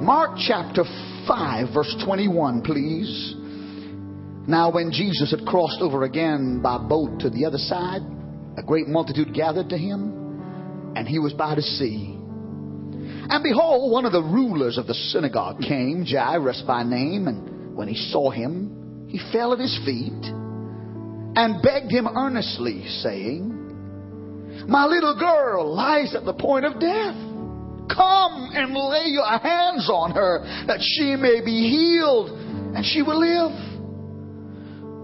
Mark chapter 5, verse 21, please. Now, when Jesus had crossed over again by boat to the other side, a great multitude gathered to him, and he was by the sea. And behold, one of the rulers of the synagogue came, Jairus by name, and when he saw him, he fell at his feet and begged him earnestly, saying, My little girl lies at the point of death. Come and lay your hands on her, that she may be healed, and she will live.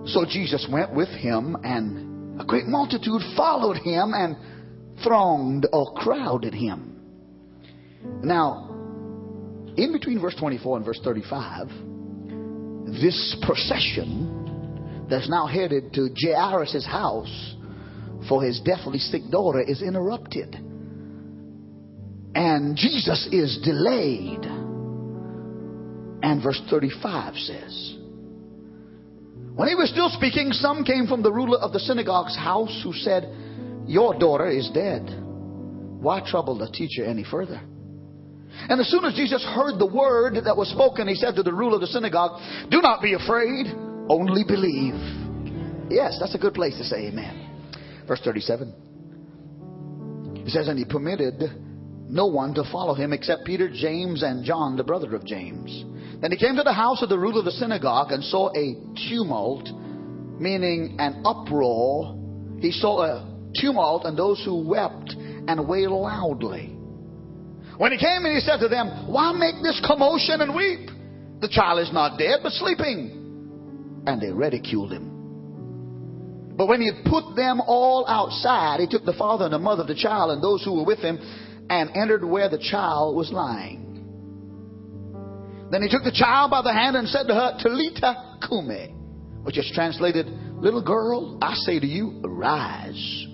So Jesus went with him, and a great multitude followed him and thronged or crowded him. Now, in between verse 24 and verse 35, this procession that's now headed to Jairus' house for his deathly sick daughter is interrupted. And Jesus is delayed. And verse 35 says, When he was still speaking, some came from the ruler of the synagogue's house who said, Your daughter is dead. Why trouble the teacher any further? And as soon as Jesus heard the word that was spoken, he said to the ruler of the synagogue, Do not be afraid, only believe. Yes, that's a good place to say amen. Verse 37. He says, And he permitted no one to follow him except Peter, James, and John, the brother of James. Then he came to the house of the ruler of the synagogue and saw a tumult, meaning an uproar. He saw a tumult and those who wept and wailed loudly. When he came and he said to them, Why make this commotion and weep? The child is not dead, but sleeping. And they ridiculed him. But when he had put them all outside, he took the father and the mother of the child and those who were with him and entered where the child was lying. Then he took the child by the hand and said to her, Talitha Cumi, which is translated, Little girl, I say to you, arise.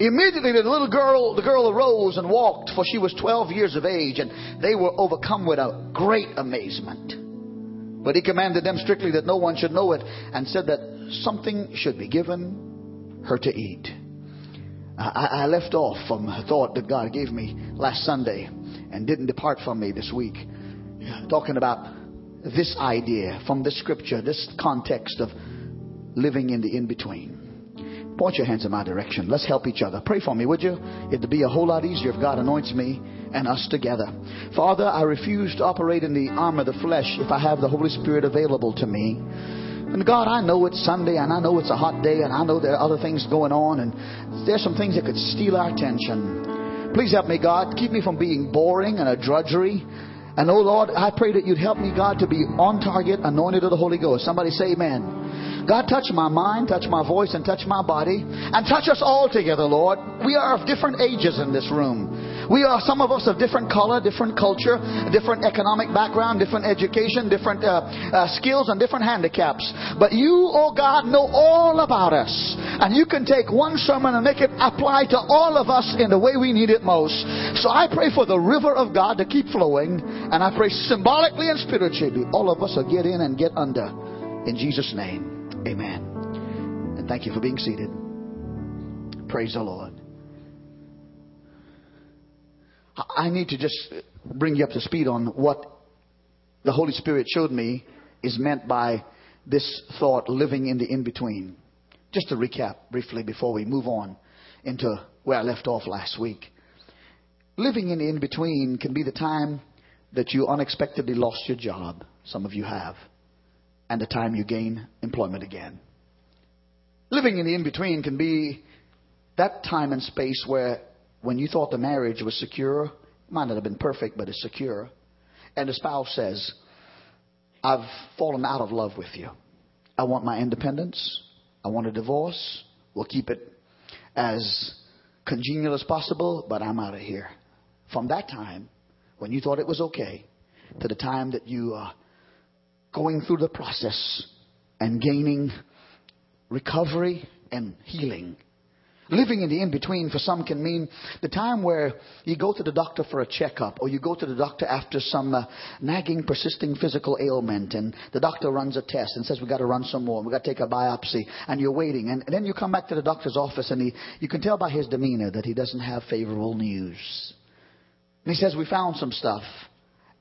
Immediately the little girl, the girl arose and walked, for she was 12 years of age, and they were overcome with a great amazement. But he commanded them strictly that no one should know it, and said that something should be given her to eat. I, I left off from a thought that God gave me last Sunday and didn't depart from me this week, talking about this idea from the scripture, this context of living in the in between. Point your hands in my direction. Let's help each other. Pray for me, would you? It'd be a whole lot easier if God anoints me and us together. Father, I refuse to operate in the arm of the flesh if I have the Holy Spirit available to me. And God, I know it's Sunday and I know it's a hot day and I know there are other things going on and there's some things that could steal our attention. Please help me, God. Keep me from being boring and a drudgery. And oh Lord, I pray that you'd help me, God, to be on target, anointed of the Holy Ghost. Somebody say amen. God, touch my mind, touch my voice, and touch my body. And touch us all together, Lord. We are of different ages in this room. We are some of us of different color, different culture, different economic background, different education, different uh, uh, skills, and different handicaps. But you, oh God, know all about us. And you can take one sermon and make it apply to all of us in the way we need it most. So I pray for the river of God to keep flowing. And I pray symbolically and spiritually, all of us will get in and get under. In Jesus' name. Amen. And thank you for being seated. Praise the Lord. I need to just bring you up to speed on what the Holy Spirit showed me is meant by this thought, living in the in between. Just to recap briefly before we move on into where I left off last week. Living in the in between can be the time that you unexpectedly lost your job. Some of you have and the time you gain employment again. Living in the in between can be that time and space where when you thought the marriage was secure, might not have been perfect, but it's secure, and the spouse says, I've fallen out of love with you. I want my independence. I want a divorce. We'll keep it as congenial as possible, but I'm out of here. From that time, when you thought it was okay, to the time that you are going through the process and gaining recovery and healing. Living in the in between for some can mean the time where you go to the doctor for a checkup or you go to the doctor after some uh, nagging, persisting physical ailment and the doctor runs a test and says, we got to run some more. We got to take a biopsy and you're waiting. And, and then you come back to the doctor's office and he, you can tell by his demeanor that he doesn't have favorable news. And he says, We found some stuff.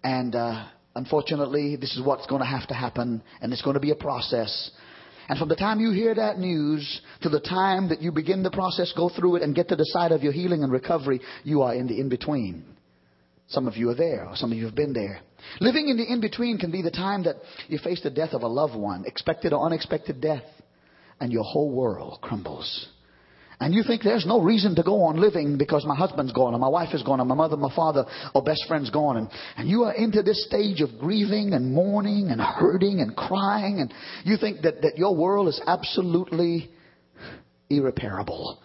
And uh, unfortunately, this is what's going to have to happen. And it's going to be a process. And from the time you hear that news to the time that you begin the process, go through it, and get to the side of your healing and recovery, you are in the in between. Some of you are there, or some of you have been there. Living in the in between can be the time that you face the death of a loved one, expected or unexpected death, and your whole world crumbles. And you think there's no reason to go on living because my husband's gone, or my wife is gone, or my mother, my father, or best friend's gone. And, and you are into this stage of grieving and mourning and hurting and crying. And you think that, that your world is absolutely irreparable.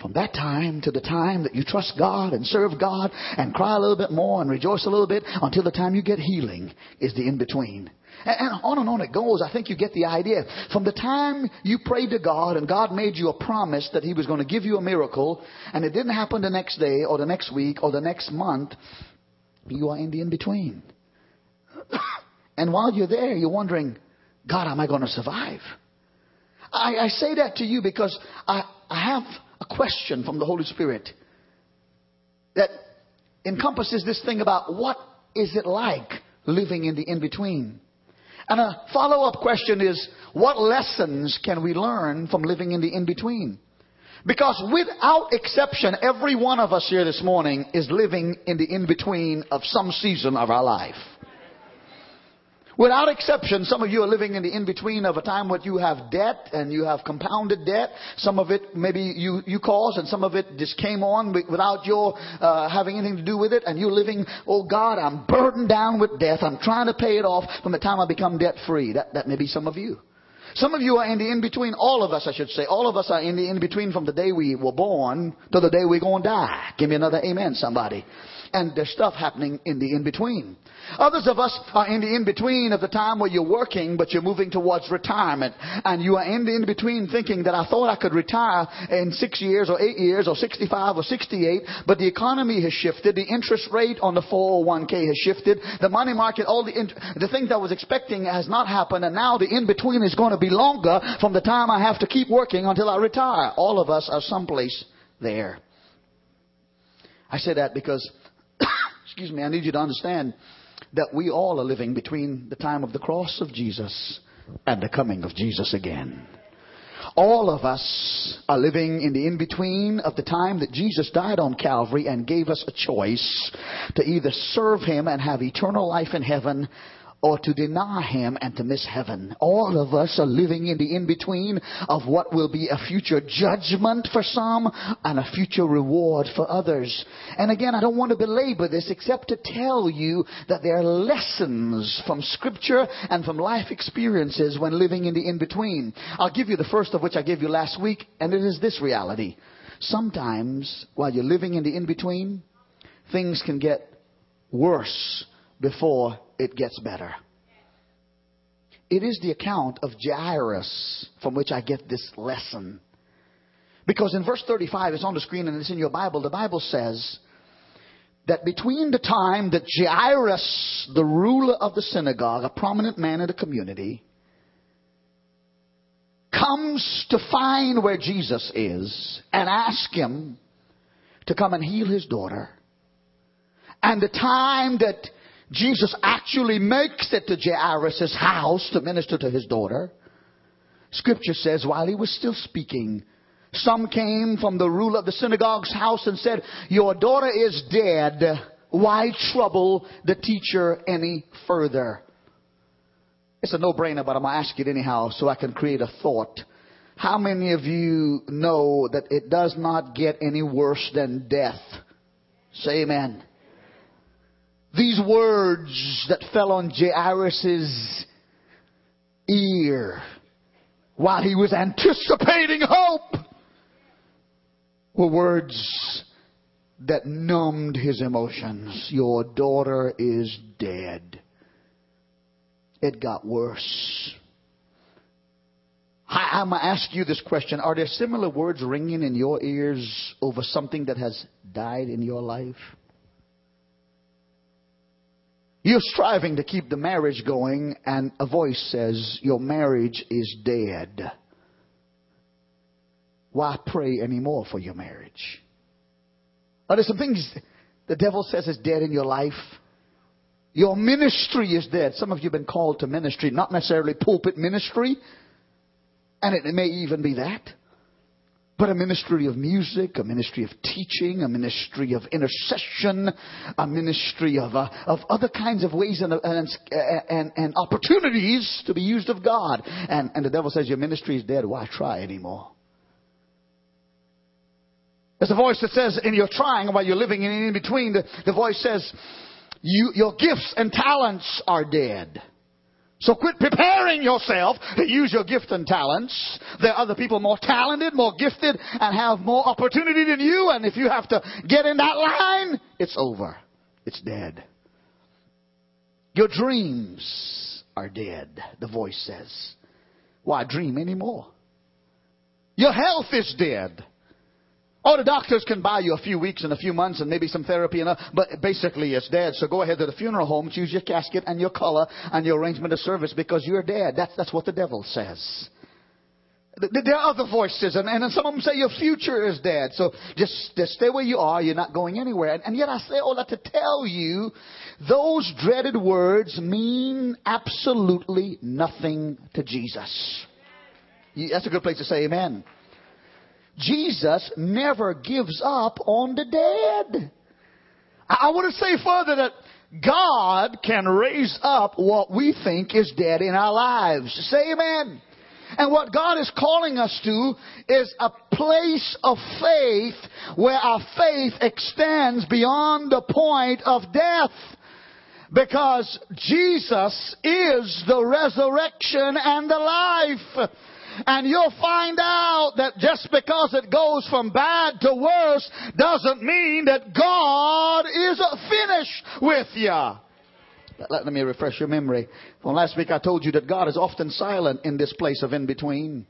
From that time to the time that you trust God and serve God and cry a little bit more and rejoice a little bit until the time you get healing is the in between. And on and on it goes. I think you get the idea. From the time you prayed to God and God made you a promise that He was going to give you a miracle, and it didn't happen the next day or the next week or the next month, you are in the in between. and while you're there, you're wondering, God, am I going to survive? I, I say that to you because I, I have a question from the Holy Spirit that encompasses this thing about what is it like living in the in between. And a follow up question is, what lessons can we learn from living in the in between? Because without exception, every one of us here this morning is living in the in between of some season of our life. Without exception, some of you are living in the in-between of a time when you have debt and you have compounded debt. Some of it maybe you, you caused and some of it just came on without your uh, having anything to do with it. And you're living, oh God, I'm burdened down with debt. I'm trying to pay it off from the time I become debt free. That, that may be some of you. Some of you are in the in-between. All of us, I should say. All of us are in the in-between from the day we were born to the day we're going to die. Give me another amen, somebody and there's stuff happening in the in-between. Others of us are in the in-between of the time where you're working, but you're moving towards retirement. And you are in the in-between thinking that I thought I could retire in six years or eight years or 65 or 68, but the economy has shifted. The interest rate on the 401k has shifted. The money market, all the, the things I was expecting has not happened. And now the in-between is going to be longer from the time I have to keep working until I retire. All of us are someplace there. I say that because excuse me, I need you to understand that we all are living between the time of the cross of Jesus and the coming of Jesus again. All of us are living in the in between of the time that Jesus died on Calvary and gave us a choice to either serve Him and have eternal life in heaven or to deny him and to miss heaven. All of us are living in the in between of what will be a future judgment for some and a future reward for others. And again, I don't want to belabor this except to tell you that there are lessons from scripture and from life experiences when living in the in between. I'll give you the first of which I gave you last week, and it is this reality. Sometimes, while you're living in the in between, things can get worse before it gets better. It is the account of Jairus from which I get this lesson. Because in verse 35, it's on the screen and it's in your Bible, the Bible says that between the time that Jairus, the ruler of the synagogue, a prominent man in the community, comes to find where Jesus is and ask him to come and heal his daughter, and the time that Jesus actually makes it to Jairus' house to minister to his daughter. Scripture says, while he was still speaking, some came from the ruler of the synagogue's house and said, Your daughter is dead. Why trouble the teacher any further? It's a no brainer, but I'm going to ask it anyhow so I can create a thought. How many of you know that it does not get any worse than death? Say amen these words that fell on Jairus' ear while he was anticipating hope were words that numbed his emotions. Your daughter is dead. It got worse. I, I'm going to ask you this question. Are there similar words ringing in your ears over something that has died in your life? You're striving to keep the marriage going, and a voice says, Your marriage is dead. Why pray anymore for your marriage? Are there some things the devil says is dead in your life. Your ministry is dead. Some of you have been called to ministry, not necessarily pulpit ministry, and it may even be that. But a ministry of music, a ministry of teaching, a ministry of intercession, a ministry of, uh, of other kinds of ways and, and, and, and opportunities to be used of God. And, and the devil says, Your ministry is dead. Why try anymore? There's a voice that says, in your trying while you're living in in between, the, the voice says, you, your gifts and talents are dead. So quit preparing yourself to use your gift and talents. There are other people more talented, more gifted, and have more opportunity than you. And if you have to get in that line, it's over. It's dead. Your dreams are dead, the voice says. Why dream anymore? Your health is dead. Oh, the doctors can buy you a few weeks and a few months and maybe some therapy, and a, but basically it's dead. So go ahead to the funeral home, choose your casket and your color and your arrangement of service because you're dead. That's, that's what the devil says. There are other voices, and, and some of them say your future is dead. So just, just stay where you are. You're not going anywhere. And, and yet I say oh, all that to tell you, those dreaded words mean absolutely nothing to Jesus. That's a good place to say amen. Jesus never gives up on the dead. I want to say further that God can raise up what we think is dead in our lives. Say amen. And what God is calling us to is a place of faith where our faith extends beyond the point of death. Because Jesus is the resurrection and the life. And you'll find out that just because it goes from bad to worse doesn't mean that God is finished with you. Let, me refresh your memory. From last week I told you that God is often silent in this place of in between.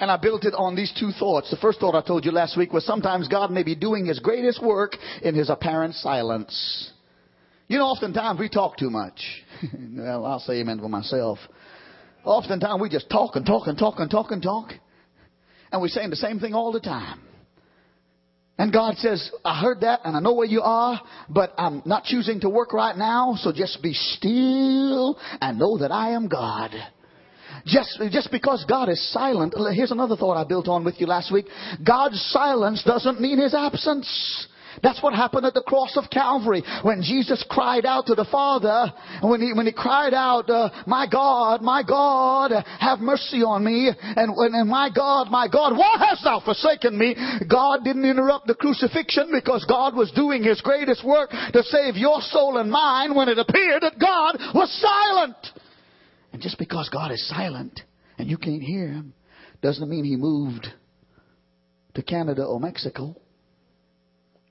And I built it on these two thoughts. The first thought I told you last week was sometimes God may be doing his greatest work in his apparent silence. You know, oftentimes we talk too much. well, I'll say amen for myself. Oftentimes we just talk and talk and talk and talk and talk. And we're saying the same thing all the time. And God says, I heard that and I know where you are, but I'm not choosing to work right now, so just be still and know that I am God. Just, just because God is silent, here's another thought I built on with you last week. God's silence doesn't mean His absence. That's what happened at the cross of Calvary when Jesus cried out to the Father. And when he, when he cried out, uh, my God, my God, have mercy on me. And, when and my God, my God, why hast thou forsaken me? God didn't interrupt the crucifixion because God was doing his greatest work to save your soul and mine when it appeared that God was silent. And just because God is silent and you can't hear him doesn't mean he moved to Canada or Mexico.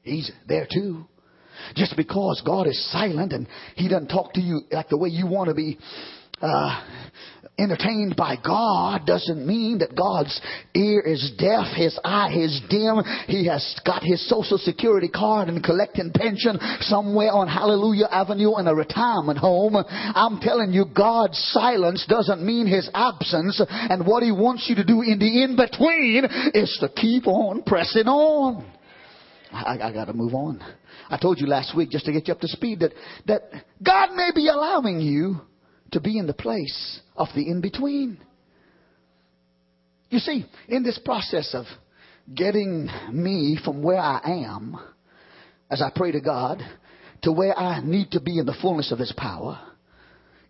He's there too. Just because God is silent and He doesn't talk to you like the way you want to be uh, entertained by God doesn't mean that God's ear is deaf, His eye is dim. He has got His social security card and collecting pension somewhere on Hallelujah Avenue in a retirement home. I'm telling you, God's silence doesn't mean His absence. And what He wants you to do in the in between is to keep on pressing on. I, I got to move on. I told you last week, just to get you up to speed, that, that God may be allowing you to be in the place of the in between. You see, in this process of getting me from where I am, as I pray to God, to where I need to be in the fullness of His power,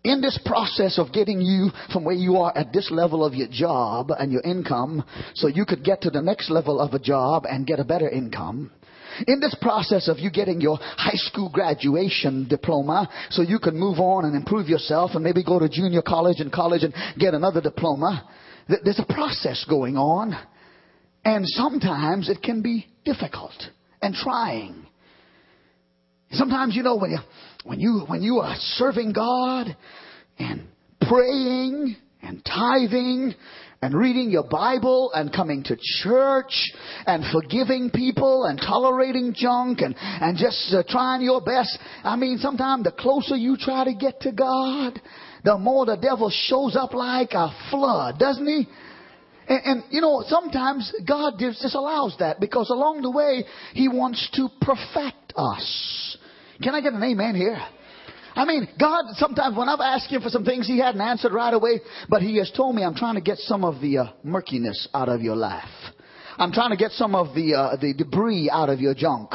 in this process of getting you from where you are at this level of your job and your income, so you could get to the next level of a job and get a better income, in this process of you getting your high school graduation diploma so you can move on and improve yourself and maybe go to junior college and college and get another diploma, there's a process going on. And sometimes it can be difficult and trying. Sometimes, you know, when you, when you, when you are serving God and praying and tithing and reading your Bible and coming to church and forgiving people and tolerating junk and, and just uh, trying your best. I mean, sometimes the closer you try to get to God, the more the devil shows up like a flood, doesn't he? And, and, you know, sometimes God just allows that because along the way, He wants to perfect perfect us. Can I get an amen here? I mean, God, sometimes when I've asked Him for some things, He hadn't answered right away, but He has told me, I'm trying to get some of the uh, murkiness out of your life. I'm trying to get some of the, uh, the debris out of your junk.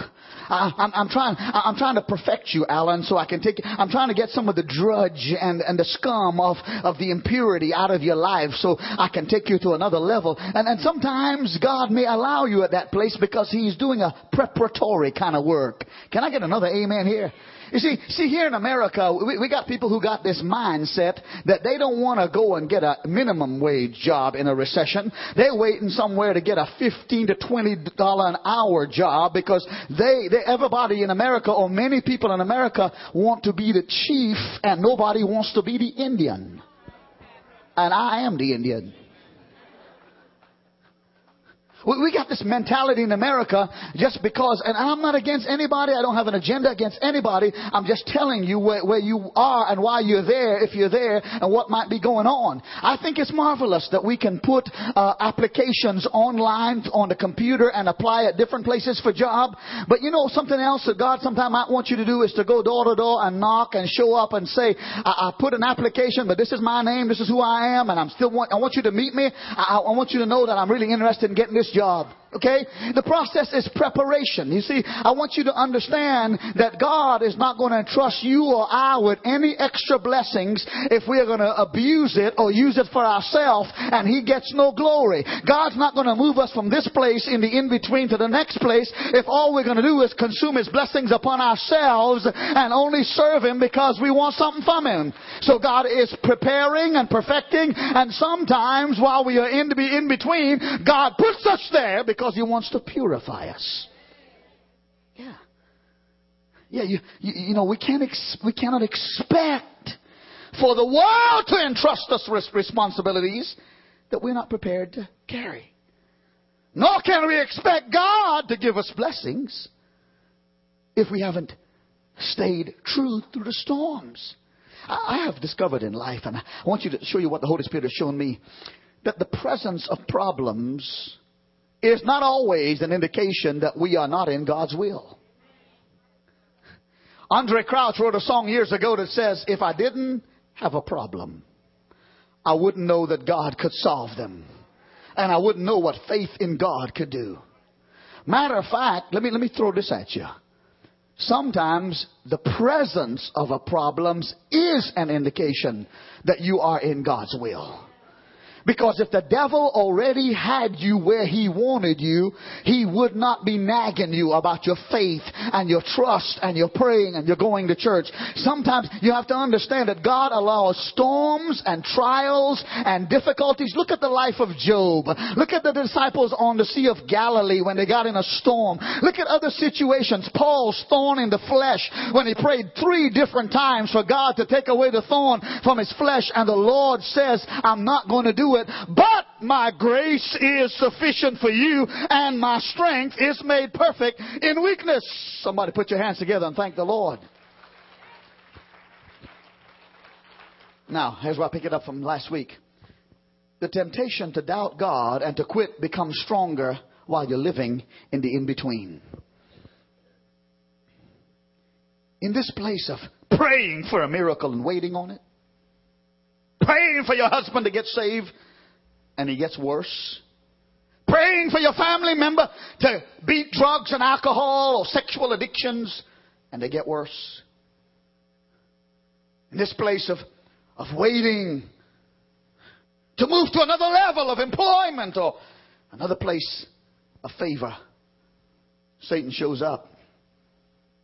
I, I'm, I'm trying, I'm trying to perfect you, Alan, so I can take, I'm trying to get some of the drudge and, and the scum of, of the impurity out of your life so I can take you to another level. And, and sometimes God may allow you at that place because He's doing a preparatory kind of work. Can I get another amen here? You see, see here in America, we, we got people who got this mindset that they don't want to go and get a minimum wage job in a recession. They're waiting somewhere to get a 15 to 20 dollar an hour job because they, they, everybody in America or many people in America want to be the chief and nobody wants to be the Indian. And I am the Indian. We got this mentality in America just because, and I'm not against anybody. I don't have an agenda against anybody. I'm just telling you where, where you are and why you're there, if you're there, and what might be going on. I think it's marvelous that we can put uh, applications online on the computer and apply at different places for job. But you know something else that God sometimes might want you to do is to go door to door and knock and show up and say, I, I put an application, but this is my name, this is who I am, and I'm still want, I want you to meet me. I, I want you to know that I'm really interested in getting this job. Okay? The process is preparation. You see, I want you to understand that God is not going to entrust you or I with any extra blessings if we are going to abuse it or use it for ourselves and He gets no glory. God's not going to move us from this place in the in-between to the next place if all we're going to do is consume His blessings upon ourselves and only serve Him because we want something from Him. So God is preparing and perfecting and sometimes while we are in the in-between, God puts us there because He wants to purify us. Yeah. Yeah, you, you, you know, we can't, ex- we cannot expect for the world to entrust us with responsibilities that we're not prepared to carry. Nor can we expect God to give us blessings if we haven't stayed true through the storms. I have discovered in life, and I want you to show you what the Holy Spirit has shown me, that the presence of problems is not always an indication that we are not in God's will. Andraé Crouch wrote a song years ago that says, If I didn't have a problem, I wouldn't know that God could solve them. And I wouldn't know what faith in God could do. Matter of fact, let me, let me throw this at you. Sometimes the presence of a problem is an indication that you are in God's will. Because if the devil already had you where he wanted you, he would not be nagging you about your faith and your trust and your praying and your going to church. Sometimes you have to understand that God allows storms and trials and difficulties. Look at the life of Job. Look at the disciples on the Sea of Galilee when they got in a storm. Look at other situations. Paul's thorn in the flesh when he prayed three different times for God to take away the thorn from his flesh and the Lord says, I'm not going to do it, but my grace is sufficient for you and my strength is made perfect in weakness. Somebody put your hands together and thank the Lord. Now, here's where I pick it up from last week. The temptation to doubt God and to quit becomes stronger while you're living in the in between. In this place of praying for a miracle and waiting on it, praying for your husband to get saved, and he gets worse. Praying for your family member to beat drugs and alcohol or sexual addictions, and they get worse. In this place of, of waiting to move to another level of employment or another place of favor, Satan shows up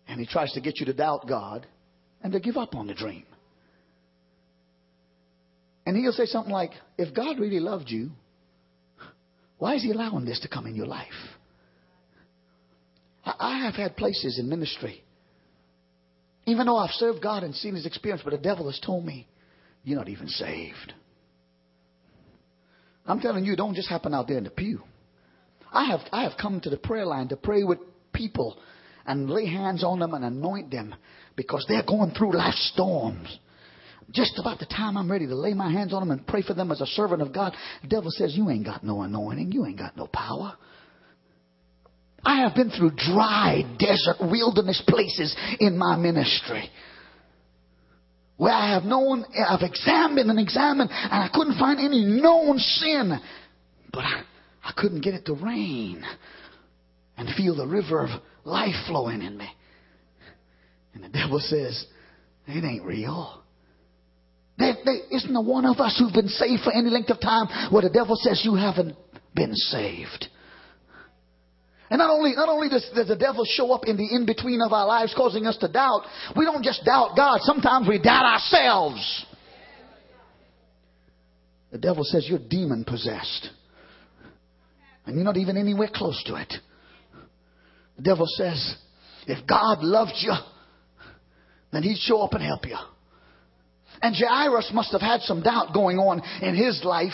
and he tries to get you to doubt God and to give up on the dream. And he'll say something like, If God really loved you, why is he allowing this to come in your life? I have had places in ministry, even though I've served God and seen his experience, but the devil has told me, You're not even saved. I'm telling you, don't just happen out there in the pew. I have, I have come to the prayer line to pray with people and lay hands on them and anoint them because they're going through life storms just about the time I'm ready to lay my hands on them and pray for them as a servant of God, the devil says, You ain't got no anointing. You ain't got no power. I have been through dry, desert, wilderness places in my ministry where I have known, I've examined and examined, and I couldn't find any known sin. But I, I couldn't get it to rain and feel the river of life flowing in me. And the devil says, it ain't real. There, there isn't a one of us who've been saved for any length of time where the devil says you haven't been saved. And not only, not only does, does the devil show up in the in between of our lives causing us to doubt, we don't just doubt God, sometimes we doubt ourselves. The devil says you're demon possessed. And you're not even anywhere close to it. The devil says, if God loved you, then he'd show up and help you. And Jairus must have had some doubt going on in his life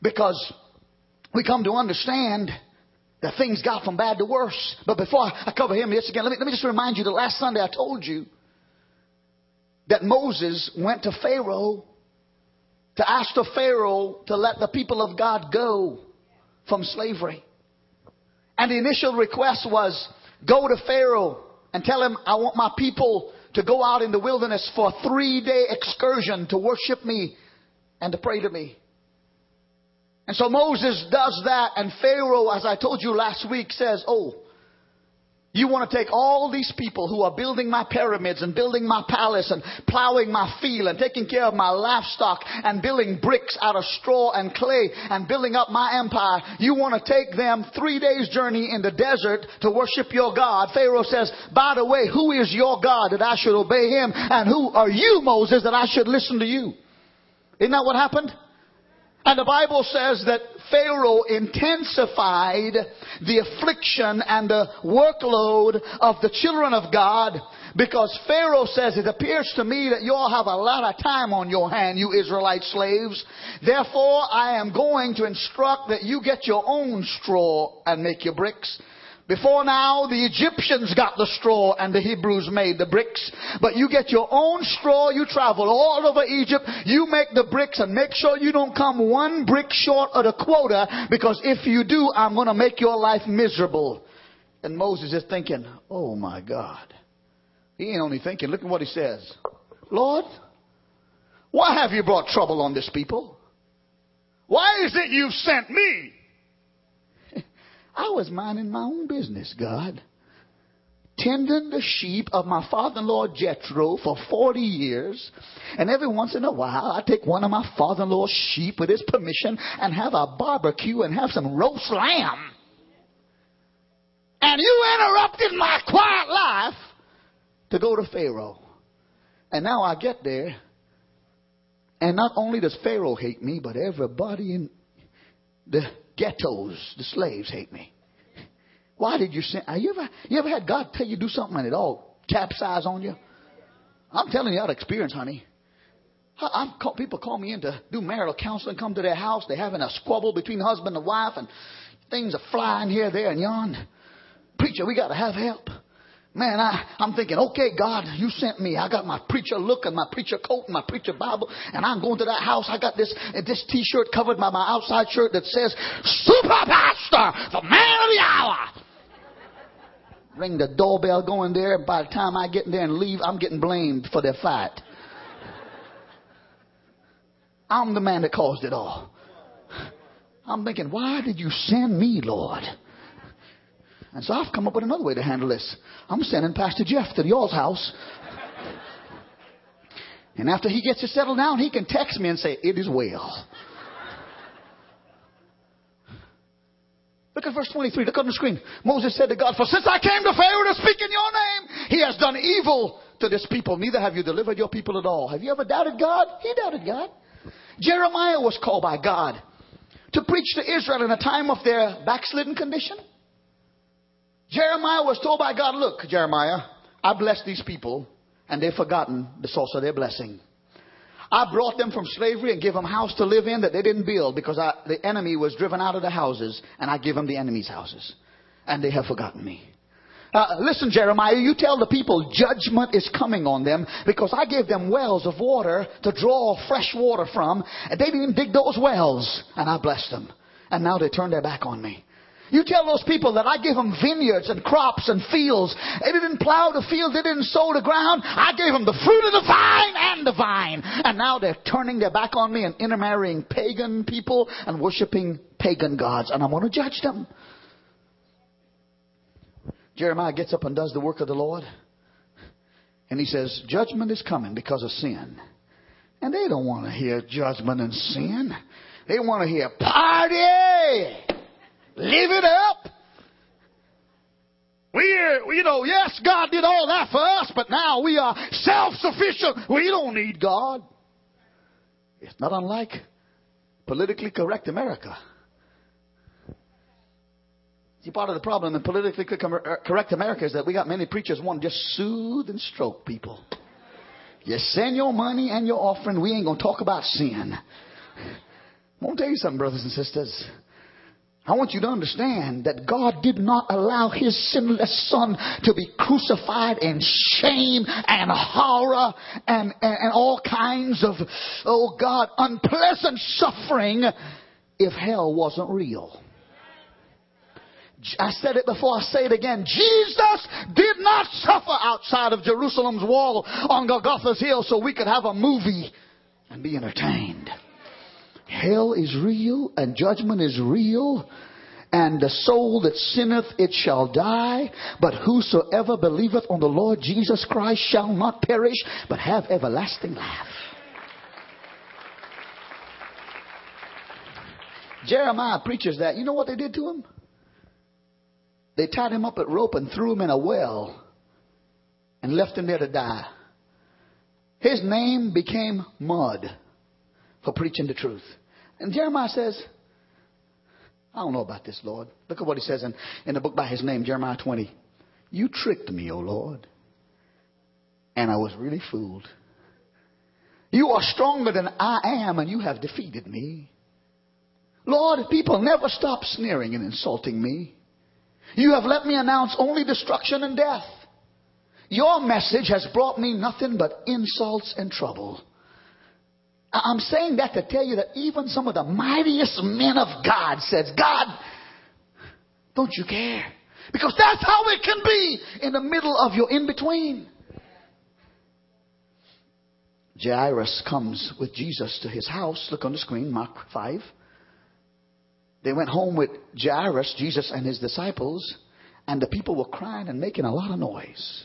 because we come to understand that things got from bad to worse. But before I cover him this again, let me, let me just remind you that last Sunday I told you that Moses went to Pharaoh to ask the Pharaoh to let the people of God go from slavery. And the initial request was go to Pharaoh and tell him I want my people to go out in the wilderness for a three day excursion to worship me and to pray to me. And so Moses does that, and Pharaoh, as I told you last week, says, Oh, you want to take all these people who are building my pyramids and building my palace and plowing my field and taking care of my livestock and building bricks out of straw and clay and building up my empire. You want to take them three days journey in the desert to worship your God. Pharaoh says, by the way, who is your God that I should obey him? And who are you, Moses, that I should listen to you? Isn't that what happened? And the Bible says that Pharaoh intensified the affliction and the workload of the children of God because Pharaoh says, it appears to me that you all have a lot of time on your hand, you Israelite slaves. Therefore, I am going to instruct that you get your own straw and make your bricks. Before now, the Egyptians got the straw and the Hebrews made the bricks. But you get your own straw, you travel all over Egypt, you make the bricks and make sure you don't come one brick short of the quota because if you do, I'm going to make your life miserable. And Moses is thinking, oh my God. He ain't only thinking, look at what he says. Lord, why have you brought trouble on this people? Why is it you've sent me? I was minding my own business, God. Tending the sheep of my father in law Jethro for 40 years. And every once in a while, I take one of my father in law's sheep with his permission and have a barbecue and have some roast lamb. And you interrupted my quiet life to go to Pharaoh. And now I get there, and not only does Pharaoh hate me, but everybody in the ghettos, the slaves hate me. Why did you send? You ever, you ever had God tell you do something and it all capsize on you? I'm telling you out of experience, honey. I'm call, people call me in to do marital counseling, come to their house. They're having a squabble between husband and wife, and things are flying here, there, and yon. Preacher, we got to have help. Man, I, I'm thinking, okay, God, you sent me. I got my preacher look and my preacher coat and my preacher Bible, and I'm going to that house. I got this this T-shirt covered by my outside shirt that says Super Pastor, the man of the hour. Ring the doorbell going there. By the time I get in there and leave, I'm getting blamed for their fight. I'm the man that caused it all. I'm thinking, why did you send me, Lord? And so I've come up with another way to handle this. I'm sending Pastor Jeff to y'all's house. And after he gets it settled down, he can text me and say, It is well. Look at verse 23. Look on the screen. Moses said to God, For since I came to Pharaoh to speak in your name, he has done evil to this people. Neither have you delivered your people at all. Have you ever doubted God? He doubted God. Jeremiah was called by God to preach to Israel in a time of their backslidden condition. Jeremiah was told by God, Look, Jeremiah, I blessed these people, and they've forgotten the source of their blessing. I brought them from slavery and gave them house to live in that they didn't build because I, the enemy was driven out of the houses, and I give them the enemy's houses. And they have forgotten me. Uh, listen, Jeremiah, you tell the people judgment is coming on them because I gave them wells of water to draw fresh water from, and they didn't dig those wells, and I blessed them. And now they turn their back on me. You tell those people that I gave them vineyards and crops and fields. They didn't plow the field. They didn't sow the ground. I gave them the fruit of the vine and the vine. And now they're turning their back on me and intermarrying pagan people and worshiping pagan gods. And I'm going to judge them. Jeremiah gets up and does the work of the Lord. And he says, judgment is coming because of sin. And they don't want to hear judgment and sin. They want to hear party. Live it up. We're, you know, yes, God did all that for us, but now we are self-sufficient. We don't need God. It's not unlike politically correct America. See, part of the problem in politically uh, correct America is that we got many preachers want to just soothe and stroke people. You send your money and your offering, we ain't going to talk about sin. I'm going to tell you something, brothers and sisters. I want you to understand that God did not allow His sinless Son to be crucified in shame and horror and, and, and all kinds of, oh God, unpleasant suffering if hell wasn't real. I said it before, I say it again. Jesus did not suffer outside of Jerusalem's wall on Golgotha's hill so we could have a movie and be entertained. Hell is real and judgment is real. And the soul that sinneth, it shall die. But whosoever believeth on the Lord Jesus Christ shall not perish, but have everlasting life. Jeremiah preaches that. You know what they did to him? They tied him up at rope and threw him in a well and left him there to die. His name became mud for preaching the truth. And Jeremiah says, I don't know about this, Lord. Look at what he says in, in the book by his name, Jeremiah 20. You tricked me, O Lord, and I was really fooled. You are stronger than I am, and you have defeated me. Lord, people never stop sneering and insulting me. You have let me announce only destruction and death. Your message has brought me nothing but insults and trouble. I'm saying that to tell you that even some of the mightiest men of God says, God, don't you care? Because that's how it can be in the middle of your in-between. Jairus comes with Jesus to his house. Look on the screen, Mark 5. They went home with Jairus, Jesus, and his disciples, and the people were crying and making a lot of noise.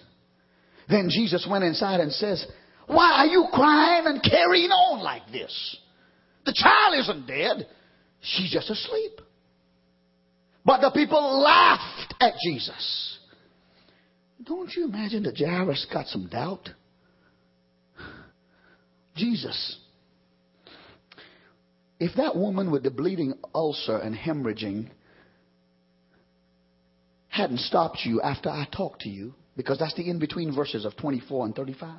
Then Jesus went inside and says, why are you crying and carrying on like this? The child isn't dead. She's just asleep. But the people laughed at Jesus. Don't you imagine that Jairus got some doubt? Jesus, if that woman with the bleeding ulcer and hemorrhaging hadn't stopped you after I talked to you, because that's the in between verses of 24 and 35.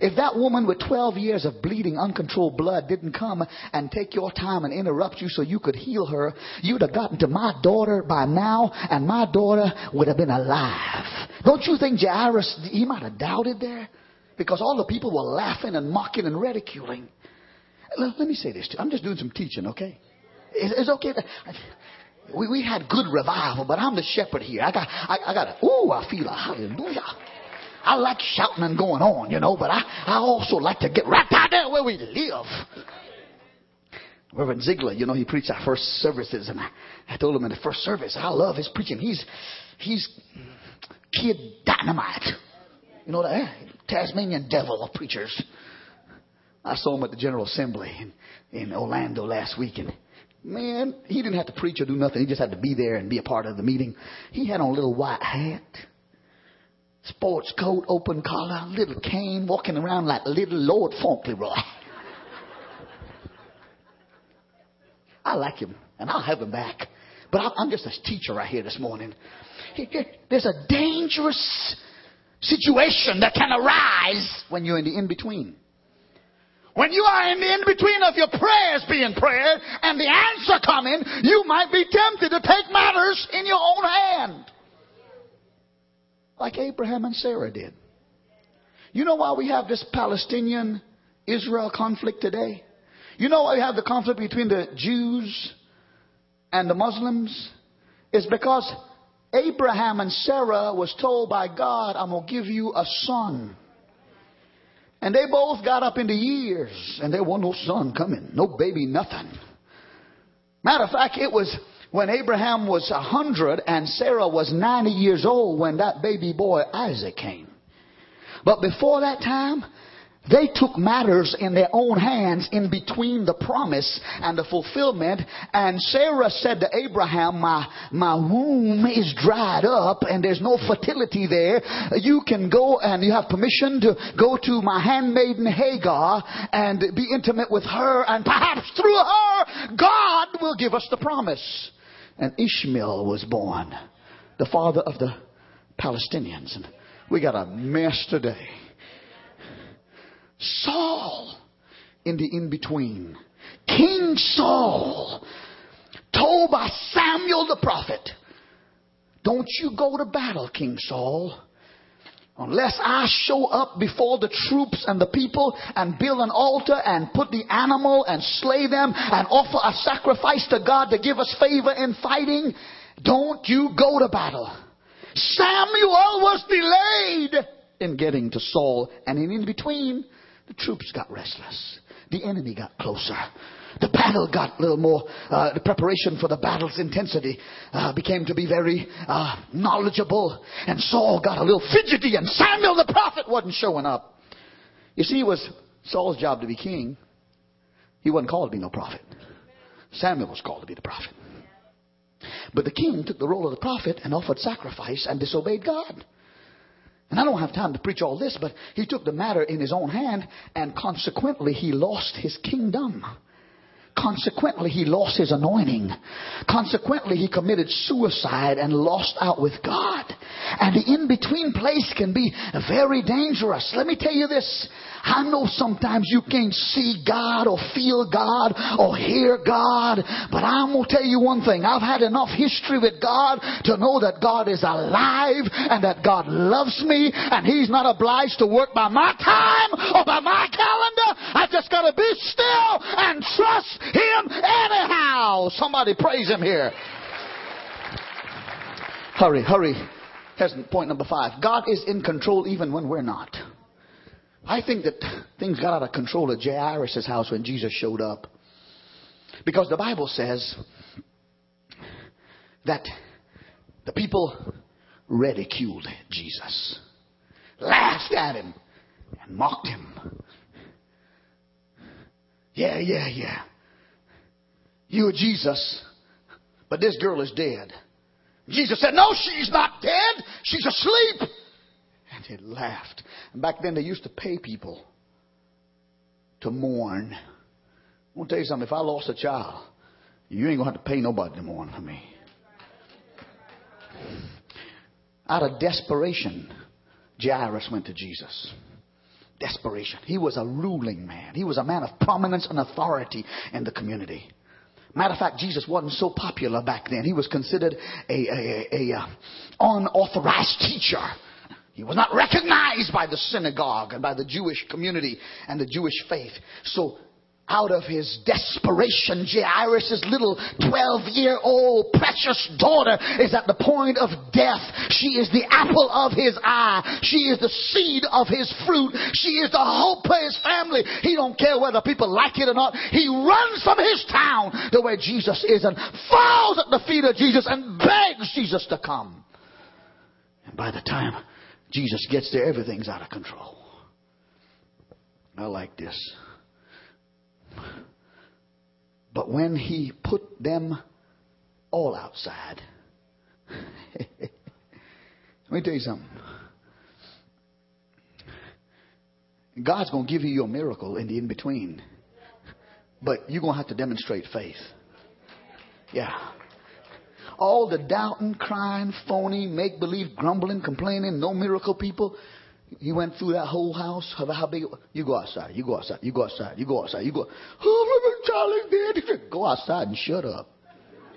If that woman with 12 years of bleeding, uncontrolled blood didn't come and take your time and interrupt you so you could heal her, you'd have gotten to my daughter by now and my daughter would have been alive. Don't you think Jairus, he might have doubted there? Because all the people were laughing and mocking and ridiculing. Let, me say this to you. I'm just doing some teaching, okay? It's, okay. We, we had good revival, but I'm the shepherd here. I got, I, I got a, ooh, I feel a hallelujah. I like shouting and going on, you know, but I, I also like to get right down there where we live. Reverend Ziegler, you know, he preached our first services, and I, I told him in the first service, I love his preaching. He's he's kid dynamite. You know that? Tasmanian devil of preachers. I saw him at the General Assembly in, in Orlando last week, and man, he didn't have to preach or do nothing. He just had to be there and be a part of the meeting. He had on a little white hat sports coat, open collar, little cane, walking around like little Lord Fauntleroy. I like him, and I'll have him back. But I'm just a teacher right here this morning. There's a dangerous situation that can arise when you're in the in between. When you are in the in between of your prayers being prayed and the answer coming, you might be tempted to take matters in your own hand like Abraham and Sarah did. You know why we have this Palestinian Israel conflict today? You know why we have the conflict between the Jews and the Muslims? is because Abraham and Sarah was told by God, I'm going to give you a son. And they both got up into years, and there wasn't no son coming, no baby, nothing. Matter of fact, it was when Abraham was a hundred and Sarah was 90 years old when that baby boy Isaac came. But before that time, they took matters in their own hands in between the promise and the fulfillment. And Sarah said to Abraham, my, my womb is dried up and there's no fertility there. You can go and you have permission to go to my handmaiden Hagar and be intimate with her and perhaps through her, God will give us the promise. And Ishmael was born, the father of the Palestinians. And we got a mess today. Saul in the in between. King Saul told by Samuel the prophet, Don't you go to battle, King Saul, unless I show up before the troops and the people and build an altar and put the animal and slay them and offer a sacrifice to God to give us favor in fighting. Don't you go to battle. Samuel was delayed in getting to Saul and in between the troops got restless. The enemy got closer. The battle got a little more, uh, the preparation for the battle's intensity uh, became to be very uh, knowledgeable. And Saul got a little fidgety, and Samuel the prophet wasn't showing up. You see, it was Saul's job to be king. He wasn't called to be no prophet. Samuel was called to be the prophet. But the king took the role of the prophet and offered sacrifice and disobeyed God. And I don't have time to preach all this, but he took the matter in his own hand and consequently he lost his kingdom. Consequently, he lost his anointing. Consequently, he committed suicide and lost out with God. And the in between place can be very dangerous. Let me tell you this. I know sometimes you can't see God or feel God or hear God, but I'm going to tell you one thing. I've had enough history with God to know that God is alive and that God loves me and He's not obliged to work by my time or by my calendar. I just got to be still and trust Him anyhow. Somebody praise Him here. Hurry, hurry. Here's point number five. God is in control even when we're not. I think that things got out of control at Jairus' house when Jesus showed up. Because the Bible says that the people ridiculed Jesus, laughed at him, and mocked him. Yeah, yeah, yeah. You are Jesus, but this girl is dead. Jesus said, No, she's not dead. She's asleep. And he laughed. And back then they used to pay people to mourn. I want to tell you something. If I lost a child, you ain't going to have to pay nobody to mourn for me. Out of desperation, Jairus went to Jesus. Desperation. He was a ruling man. He was a man of prominence and authority in the community. Matter of fact, Jesus wasn't so popular back then. He was considered a, a, a, a uh, unauthorized teacher. He was not recognized by the synagogue and by the Jewish community and the Jewish faith. So out of his desperation, Jairus' little 12 year old precious daughter is at the point of death. She is the apple of his eye. She is the seed of his fruit. She is the hope of his family. He don't care whether people like it or not. He runs from his town to where Jesus is and falls at the feet of Jesus and begs Jesus to come. And by the time Jesus gets there, everything's out of control. I like this. But when he put them all outside, let me tell you something. God's going to give you your miracle in the in between, but you're going to have to demonstrate faith. Yeah. All the doubting, crying, phony, make believe, grumbling, complaining, no miracle people, he went through that whole house. How big? You go outside. You go outside. You go outside. You go outside. You go. Oh, "Go outside and shut up."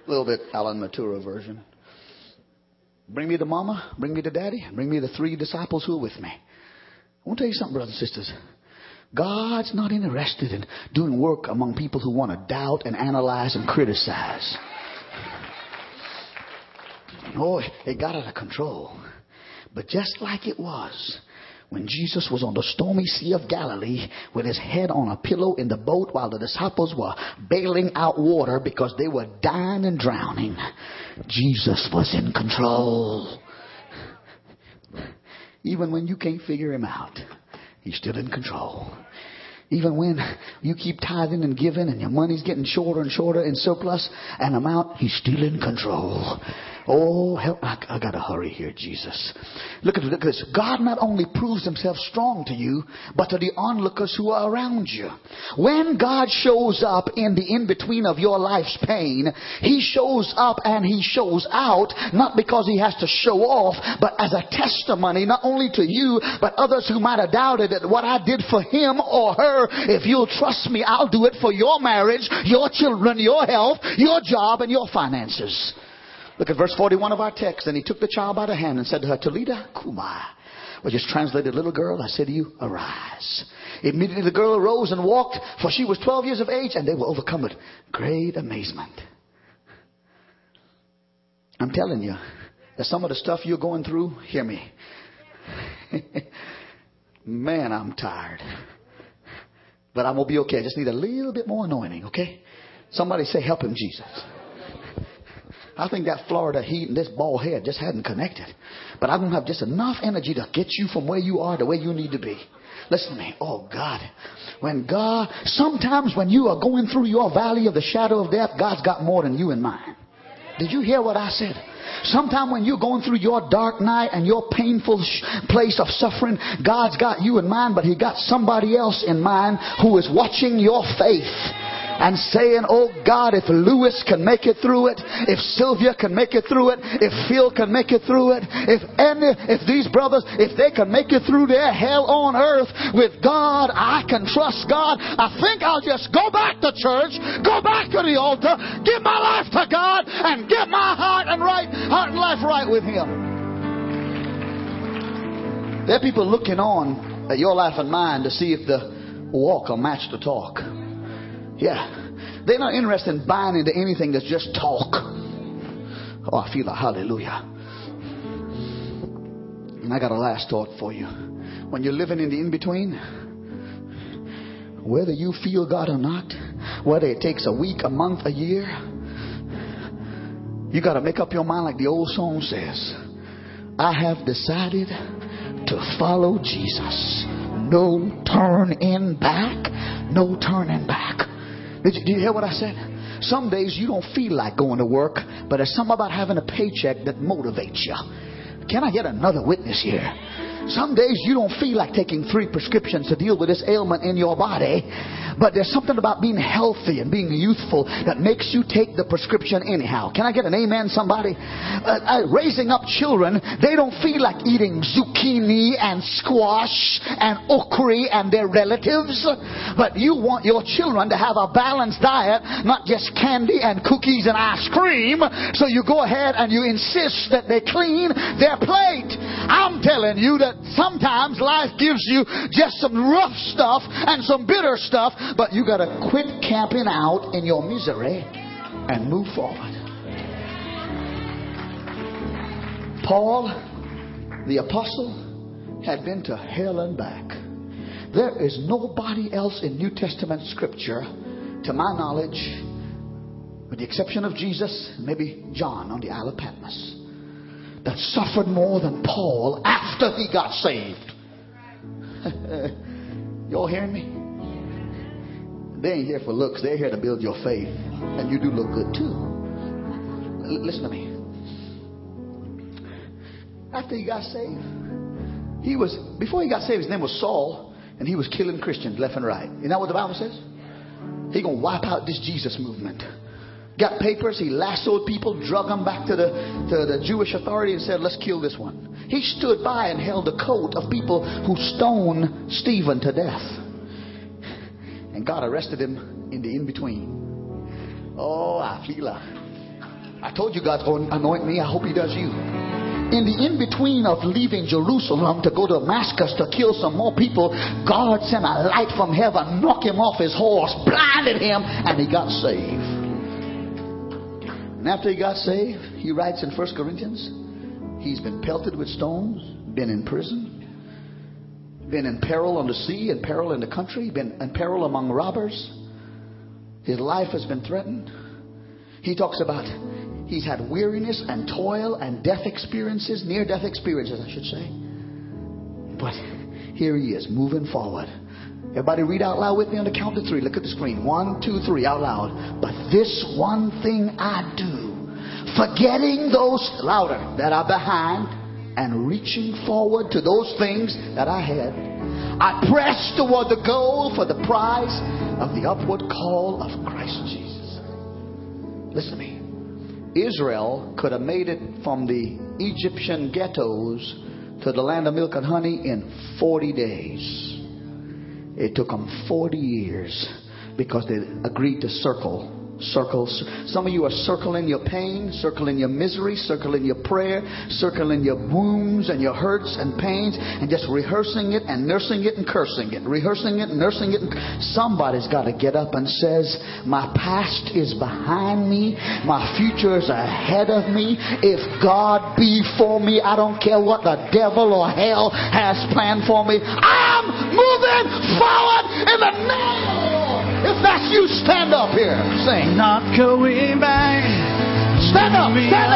A little bit Alan Matura version. Bring me the mama. Bring me the daddy. Bring me the three disciples who are with me. I want to tell you something, brothers and sisters. God's not interested in doing work among people who want to doubt and analyze and criticize. Oh, it got out of control. But just like it was when Jesus was on the stormy Sea of Galilee with his head on a pillow in the boat while the disciples were bailing out water because they were dying and drowning, Jesus was in control. Even when you can't figure him out, he's still in control. Even when you keep tithing and giving and your money's getting shorter and shorter in surplus and amount, he's still in control. Oh, help. I, I got to hurry here, Jesus. Look at, look at this. God not only proves himself strong to you, but to the onlookers who are around you. When God shows up in the in-between of your life's pain, he shows up and he shows out, not because he has to show off, but as a testimony, not only to you, but others who might have doubted that what I did for him or her, if you'll trust me, I'll do it for your marriage, your children, your health, your job, and your finances. Look at verse 41 of our text. And he took the child by the hand and said to her, Talitha Cumi, which is translated, little girl, I say to you, arise. Immediately the girl arose and walked, for she was 12 years of age, and they were overcome with great amazement. I'm telling you, that some of the stuff you're going through, hear me. Man, I'm tired. But I'm going to be okay. I just need a little bit more anointing, okay? Somebody say, help him, Jesus. I think that Florida heat and this bald head just hadn't connected. But I'm going to have just enough energy to get you from where you are to where you need to be. Listen to me. Oh God. When God, sometimes when you are going through your valley of the shadow of death, God's got more than you in mind. Did you hear what I said? Sometime when you're going through your dark night and your painful sh- place of suffering, God's got you in mind, but He got somebody else in mind who is watching your faith and saying, Oh God, if Lewis can make it through it, if Sylvia can make it through it, if Phil can make it through it, if any, if these brothers, if they can make it through their hell on earth with God, I can trust God. I think I'll just go back to church, go back to the altar, give my life to God, and get my heart and right, heart and life right with Him. There are people looking on at your life and mine to see if the walk will match the talk. Yeah. They're not interested in buying into anything that's just talk. Oh, I feel a hallelujah. And I got a last thought for you. When you're living in the in between, whether you feel God or not, whether it takes a week, a month, a year, you got to make up your mind like the old song says. I have decided to follow Jesus. No turning back. No turning back. Did you, did you hear what I said? Some days you don't feel like going to work, but there's something about having a paycheck that motivates you. Can I get another witness here? Some days you don't feel like taking three prescriptions to deal with this ailment in your body, but there's something about being healthy and being youthful that makes you take the prescription anyhow. Can I get an amen, somebody? Uh, uh, raising up children, they don't feel like eating zucchini and squash and okra and their relatives, but you want your children to have a balanced diet, not just candy and cookies and ice cream. So you go ahead and you insist that they clean their plate. I'm telling you that sometimes life gives you just some rough stuff and some bitter stuff, but you got to quit camping out in your misery and move forward. Paul, the apostle, had been to hell and back. There is nobody else in New Testament scripture, to my knowledge, with the exception of Jesus, maybe John on the Isle of Patmos, that suffered more than Paul after he got saved. Y'all hearing me? They ain't here for looks. They're here to build your faith. And you do look good too. L- listen to me. After he got saved, he was, before he got saved, his name was Saul, and he was killing Christians left and right. Isn't that what the Bible says? He gonna wipe out this Jesus movement. Got papers, he lassoed people, drug them back to the, to the Jewish authority and said, let's kill this one. He stood by and held the coat of people who stoned Stephen to death. And God arrested him in the in between. Oh, I feel like. I told you God's going to anoint me. I hope He does you. In the in between of leaving Jerusalem to go to Damascus to kill some more people, God sent a light from heaven, knocked him off his horse, blinded him, and he got saved. And after he got saved, he writes in 1 Corinthians, he's been pelted with stones, been in prison, been in peril on the sea, in peril in the country, been in peril among robbers. His life has been threatened. He talks about he's had weariness and toil and death experiences, near death experiences, I should say. But here he is, moving forward. Everybody read out loud with me on the count of three. Look at the screen. One, two, three, out loud. But this one thing I do, forgetting those louder that are behind and reaching forward to those things that I had, I press toward the goal for the prize of the upward call of Christ Jesus. Listen to me. Israel could have made it from the Egyptian ghettos to the land of milk and honey in 40 days. It took them 40 years because they agreed to circle circles. Some of you are circling your pain, circling your misery, circling your prayer, circling your wounds and your hurts and pains, and just rehearsing it and nursing it and cursing it, rehearsing it and nursing it. Somebody's got to get up and says, "My past is behind me, my future is ahead of me. If God be for me, I don't care what the devil or hell has planned for me. I'm moving forward in the name." That's you, stand up here. Sing. Not going back. Stand up. Stand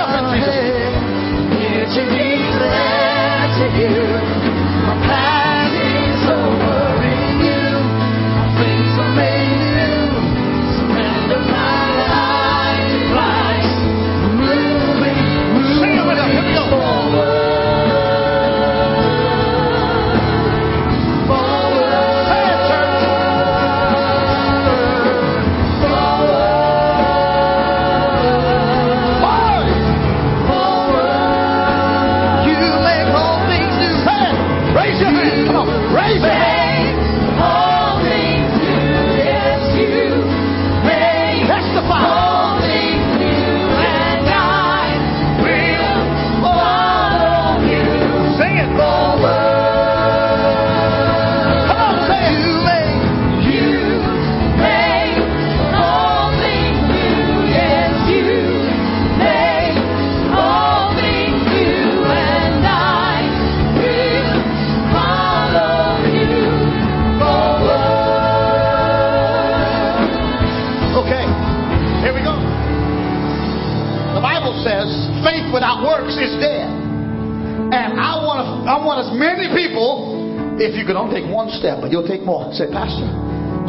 if you could only take one step, but you'll take more. Say, Pastor,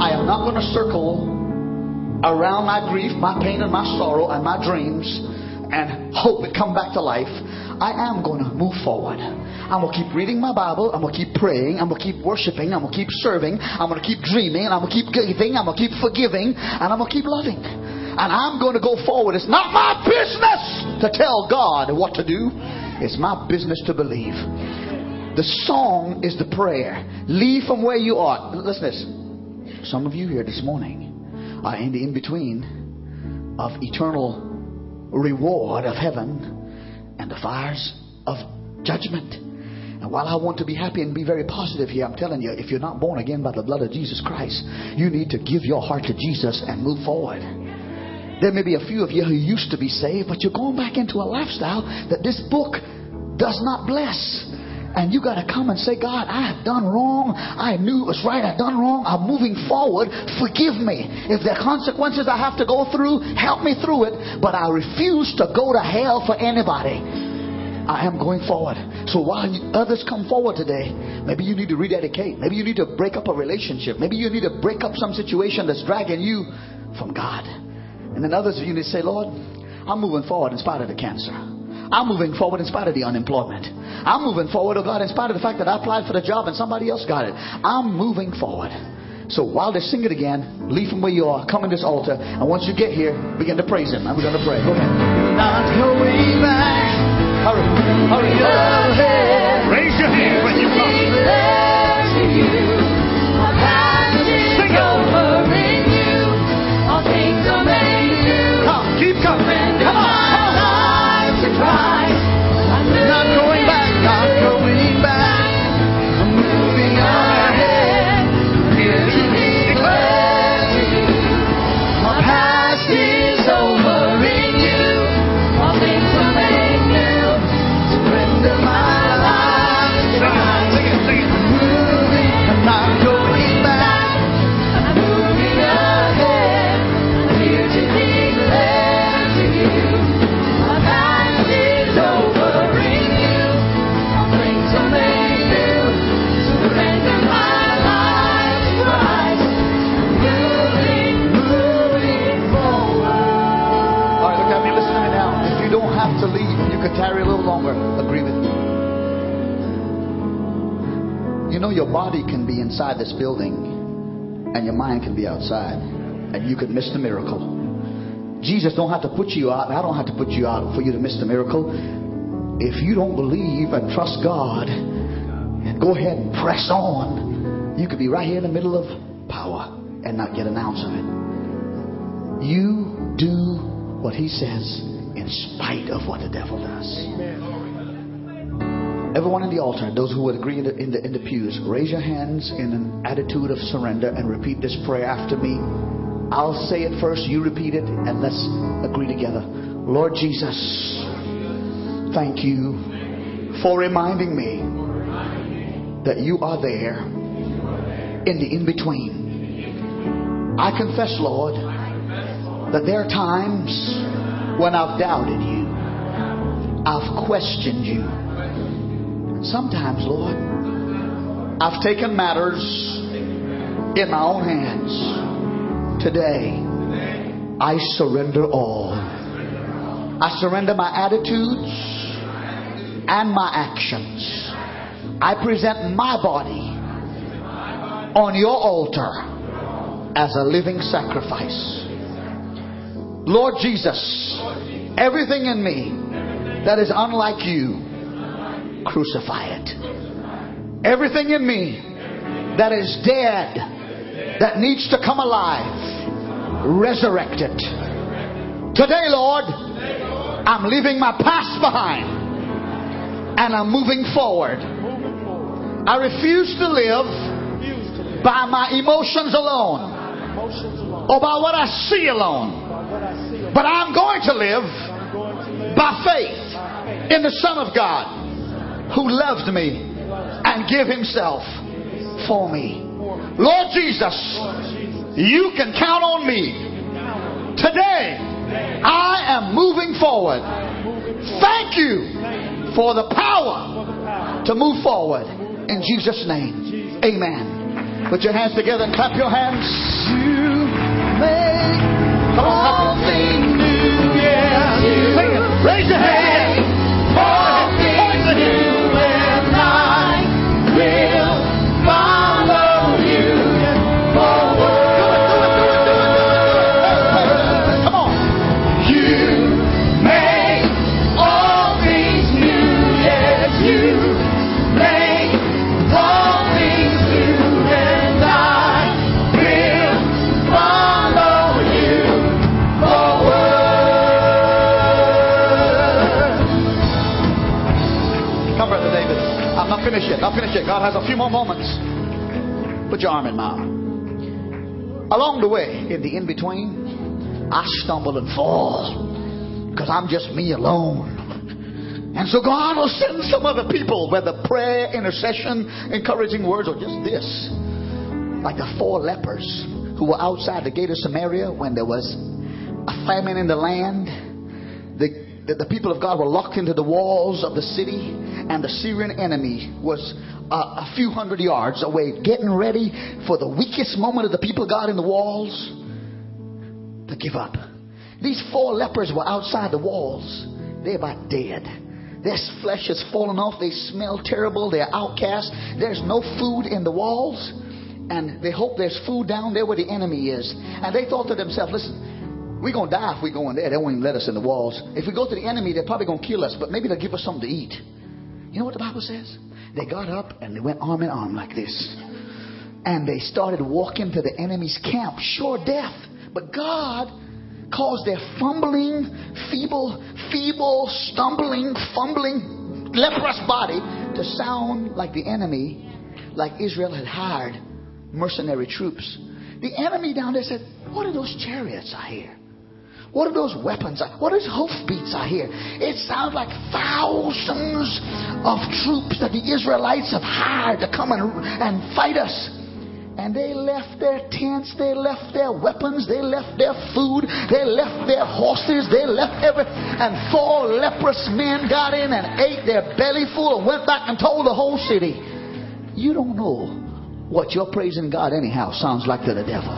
I am not going to circle around my grief, my pain, and my sorrow, and my dreams, and hope it come back to life. I am going to move forward. I'm going to keep reading my Bible. I'm going to keep praying. I'm going to keep worshiping. I'm going to keep serving. I'm going to keep dreaming. And I'm going to keep giving. I'm going to keep forgiving. And I'm going to keep loving. And I'm going to go forward. It's not my business to tell God what to do. It's my business to believe. The song is the prayer. Leave from where you are. Listen this. Some of you here this morning are in the in between of eternal reward of heaven and the fires of judgment. And while I want to be happy and be very positive here, I'm telling you, if you're not born again by the blood of Jesus Christ, you need to give your heart to Jesus and move forward. There may be a few of you who used to be saved, but you're going back into a lifestyle that this book does not bless. And you got to come and say, God, I have done wrong. I knew it was right. I've done wrong. I'm moving forward. Forgive me. If there are consequences I have to go through, help me through it. But I refuse to go to hell for anybody. I am going forward. So while others come forward today, maybe you need to rededicate. Maybe you need to break up a relationship. Maybe you need to break up some situation that's dragging you from God. And then others of you need to say, Lord, I'm moving forward in spite of the cancer. I'm moving forward in spite of the unemployment. I'm moving forward, oh God, in spite of the fact that I applied for the job and somebody else got it. I'm moving forward. So while they sing it again, leave from where you are, come in this altar, and once you get here, begin to praise Him. And we're going to pray. Go ahead. Not going back. Hurry. Hurry. Raise your hand when you come. Building and your mind can be outside and you could miss the miracle. Jesus don't have to put you out, I don't have to put you out for you to miss the miracle. If you don't believe and trust God go ahead and press on, you could be right here in the middle of power and not get an ounce of it. You do what He says in spite of what the devil does. Everyone in the altar, those who would agree in the, in, the, in the pews, raise your hands in an attitude of surrender and repeat this prayer after me. I'll say it first, you repeat it, and let's agree together. Lord Jesus, thank you for reminding me that you are there in the in between. I confess, Lord, that there are times when I've doubted you, I've questioned you. Sometimes, Lord, I've taken matters in my own hands. Today, I surrender all. I surrender my attitudes and my actions. I present my body on your altar as a living sacrifice. Lord Jesus, everything in me that is unlike you, crucify it. Everything in me that is dead, that needs to come alive, resurrect it. Today, Lord, I'm leaving my past behind and I'm moving forward. I refuse to live by my emotions alone or by what I see alone, but I'm going to live by faith in the Son of God who loved me and give himself for me. Lord Jesus, you can count on me. Today, I am moving forward. Thank you for the power to move forward. In Jesus' name, amen. Put your hands together and clap your hands. You make all things new. Yeah, Raise your hands. Will has a few more moments. Put your arm in arm. Along the way, in the in between, I stumble and fall because I'm just me alone. And so God will send some other people, whether prayer, intercession, encouraging words, or just this. Like the four lepers who were outside the gate of Samaria when there was a famine in the land. The, the people of God were locked into the walls of the city, and the Syrian enemy was uh, a few hundred yards away, getting ready for the weakest moment of the people of God in the walls to give up. These four lepers were outside the walls. They're about dead. Their flesh has fallen off. They smell terrible. They're outcast. There's no food in the walls. And they hope there's food down there where the enemy is. And they thought to themselves, listen, we're going to die if we go in there. They won't let us in the walls. If we go to the enemy, they're probably going to kill us, but maybe they'll give us something to eat. You know what the Bible says? They got up and they went arm in arm like this. And they started walking to the enemy's camp, sure death. But God caused their fumbling, feeble, feeble, stumbling, fumbling, leprous body to sound like the enemy, like Israel had hired mercenary troops. The enemy down there said, What are those chariots I hear? What are those weapons? What What is hoofbeats I hear? It sounds like thousands of troops that the Israelites have hired to come and, and fight us. And they left their tents, they left their weapons, they left their food, they left their horses, they left everything. And four leprous men got in and ate their belly full and went back and told the whole city. You don't know what you're praising God anyhow sounds like to the devil.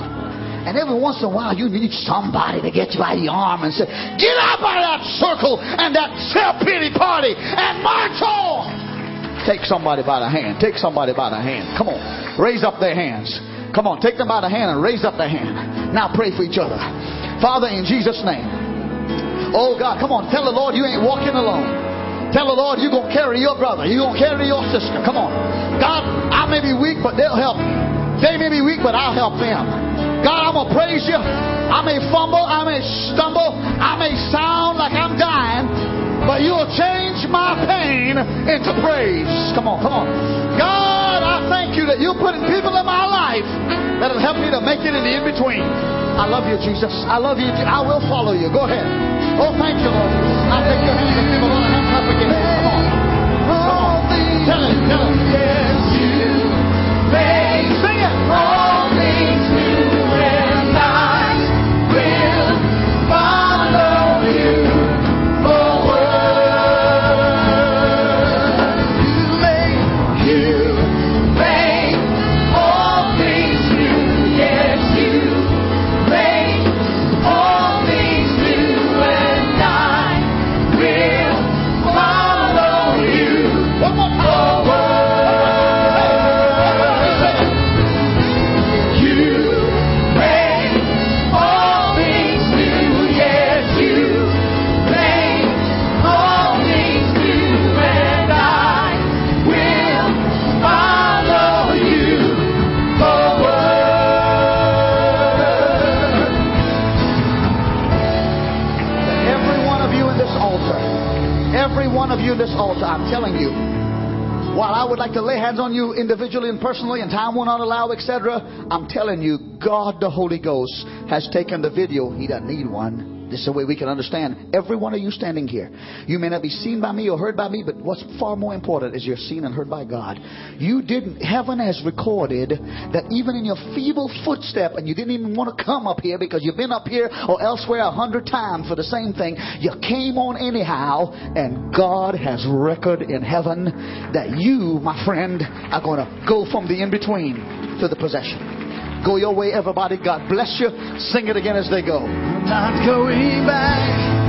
And every once in a while, you need somebody to get you by the arm and say, Get out of that circle and that self pity party and march on. Take somebody by the hand. Take somebody by the hand. Come on. Raise up their hands. Come on. Take them by the hand and raise up their hand. Now pray for each other. Father, in Jesus' name. Oh God, come on. Tell the Lord you ain't walking alone. Tell the Lord you're going to carry your brother. You're going to carry your sister. Come on. God, I may be weak, but they'll help me. They may be weak, but I'll help them. God, I'm going to praise you. I may fumble. I may stumble. I may sound like I'm dying, but you'll change my pain into praise. Come on, come on. God, I thank you that you're putting people in my life that'll help me to make it in the in between. I love you, Jesus. I love you. I will follow you. Go ahead. Oh, thank you, Lord. Clap on you individually and personally, and time will not allow, etc., I'm telling you, God the Holy Ghost has taken the video. He doesn't need one. This is the way we can understand. Every one of you standing here, you may not be seen by me or heard by me, but what's far more important is you're seen and heard by God. You didn't, heaven has recorded that even in your feeble footstep, and you didn't even want to come up here because you've been up here or elsewhere a hundred times for the same thing, you came on anyhow, and God has record in heaven that you, my friend, are going to go from the in between to the possession. Go your way, everybody. God bless you. Sing it again as they go. Not going back.